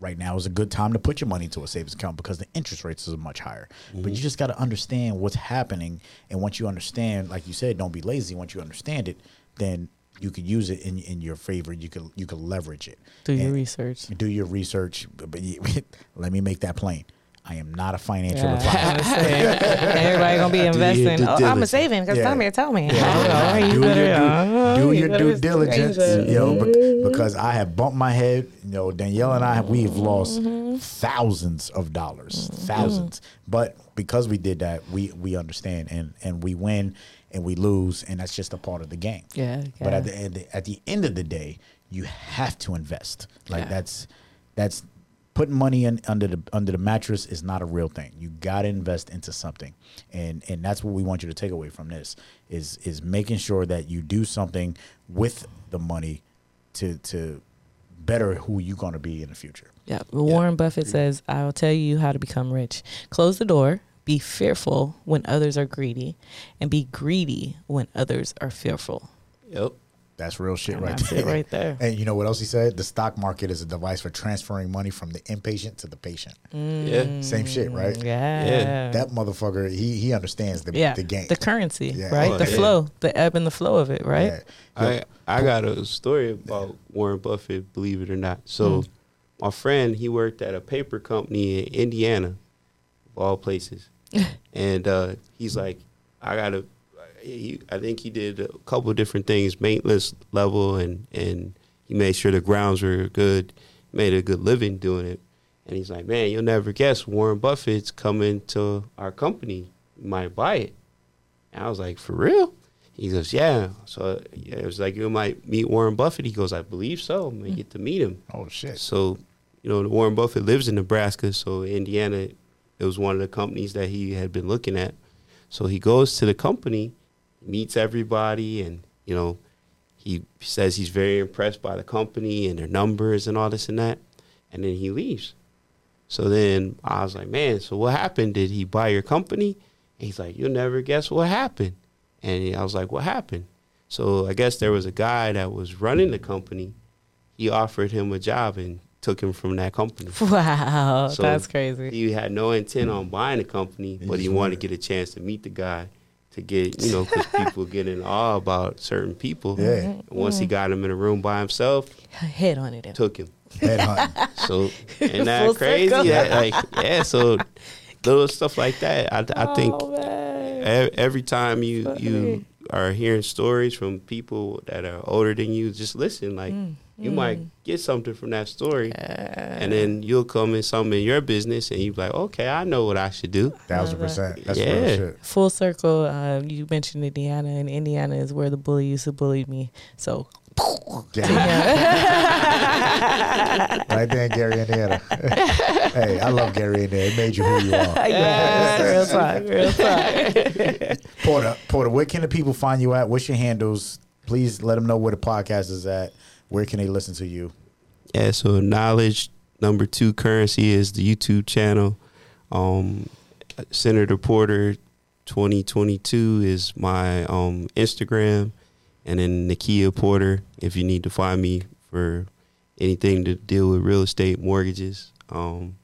right now is a good time to put your money into a savings account because the interest rates is much higher. But you mm-hmm. just got to understand what's happening, and once you understand, like you said, don't be lazy. Once you understand it, then you can use it in in your favor. You can you can leverage it. Do your research. do your research. But, but [laughs] let me make that plain. I am not a financial Yeah, advisor. [laughs] Everybody gonna be [laughs] investing. Oh, I'm a saving because Yeah. tell me, tell me. Yeah. [laughs] You do your, due, do your due diligence, you know, bec- because I have bumped my head. You know, Daneyel and I, we've lost Mm-hmm. thousands of dollars, thousands. But because we did that, we we understand and and we win and we lose, and that's just a part of the game. Yeah, But yeah. at the end, at the end of the day, you have to invest. Like Yeah. that's that's putting money in under the under the mattress is not a real thing. You got to invest into something, and and that's what we want you to take away from this is is making sure that you do something with the money to to better who you're going to be in the future. Yeah. Warren Buffett says, I'll tell you how to become rich. Close the door, be fearful when others are greedy, and be greedy when others are fearful. Yep. That's real shit And right that's there. it right there. [laughs] And you know what else he said? The stock market is a device for transferring money from the impatient to the patient. Yeah. Same shit, right? Mm, Yeah. Yeah. That motherfucker, he he understands the yeah. the game. The currency, Yeah. right? Oh, the yeah. flow, the ebb and the flow of it, right? Yeah. I I got a story about Warren Buffett, believe it or not. So Hmm. my friend, he worked at a paper company in Indiana, of all places. [laughs] and uh, he's like, I gotta. He, I think he did a couple different things, maintenance level, and and he made sure the grounds were good, made a good living doing it. And he's like, man, you'll never guess Warren Buffett's coming to our company. You might buy it. And I was like, for real? He goes, yeah. So yeah, it was like, you might meet Warren Buffett. He goes, I believe so. I'm going to hmm. get to meet him. Oh shit. So, you know, Warren Buffett lives in Nebraska. So Indiana, it was one of the companies that he had been looking at. So he goes to the company, meets everybody, and, you know, he says he's very impressed by the company and their numbers and all this and that. And then he leaves. So then I was like, man, so what happened? Did he buy your company? And he's like, you'll never guess what happened. And I was like, what happened? So I guess there was a guy that was running the company. He offered him a job and took him from that company. [laughs] Wow, So that's crazy. He had no intent on buying the company, but he wanted wanted- to get a chance to meet the guy to get, you know, because [laughs] people get in awe about certain people. Yeah. And once he got him in a room by himself, Head on it. took him. Headhunting. [laughs] So, [laughs] and that Full crazy? That, like, yeah, so little stuff like that. I, I think Oh, man. e- every time you Funny. you are hearing stories from people that are older than you, just listen. Like Mm, you might get something from that story, and then you'll come in something in your business, and you be like, okay, I know what I should do. Thousand percent. That's real Yeah. shit. Full circle. Um, you mentioned Indiana, and Indiana is where the bully used to bully me. So, Gary, [laughs] [laughs] right there, in Gary, Indiana. [laughs] hey, I love Gary Indiana. It made you who you are. yes, real talk, real talk. Porter, Porter, where can the people find you at? What's your handles? Please let them know where the podcast is at. Where can they listen to you? Yeah, so knowledge number two currency is the YouTube channel. Um, Senator Porter 2022 is my um, Instagram, and then Nikia Porter. If you need to find me for anything to deal with real estate mortgages, um,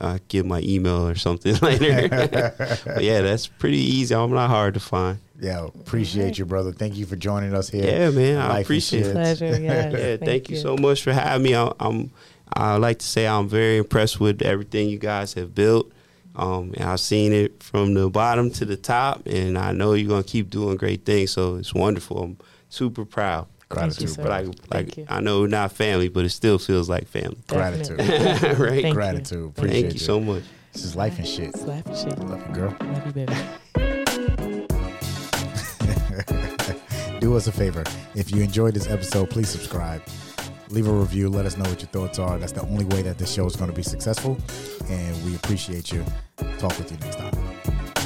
I, I give my email or something [laughs] later. [laughs] but yeah, that's pretty easy. I'm not hard to find. Yeah, appreciate you, brother. Thank you for joining us here. Yeah, man, Life I and appreciate it. Pleasure. Yes. [laughs] Yeah, thank, you. so much for having me. I, I'm I like to say I'm very impressed with everything you guys have built. Um, and I've seen it from the bottom to the top, and I know you're gonna keep doing great things. So it's wonderful. I'm super proud. Gratitude, sir. But bro. I Thank like you. I know we're not family, but it still feels like family. Gratitude. [laughs] Right? Thank you. Gratitude. Appreciate Thank you so much. This is Lyfe n' Shyt. Slap shit. Love you, girl. Love you, baby. [laughs] [laughs] Do us a favor. If you enjoyed this episode, please subscribe. Leave a review. Let us know what your thoughts are. That's the only way that this show is going to be successful. And we appreciate you. Talk with you next time.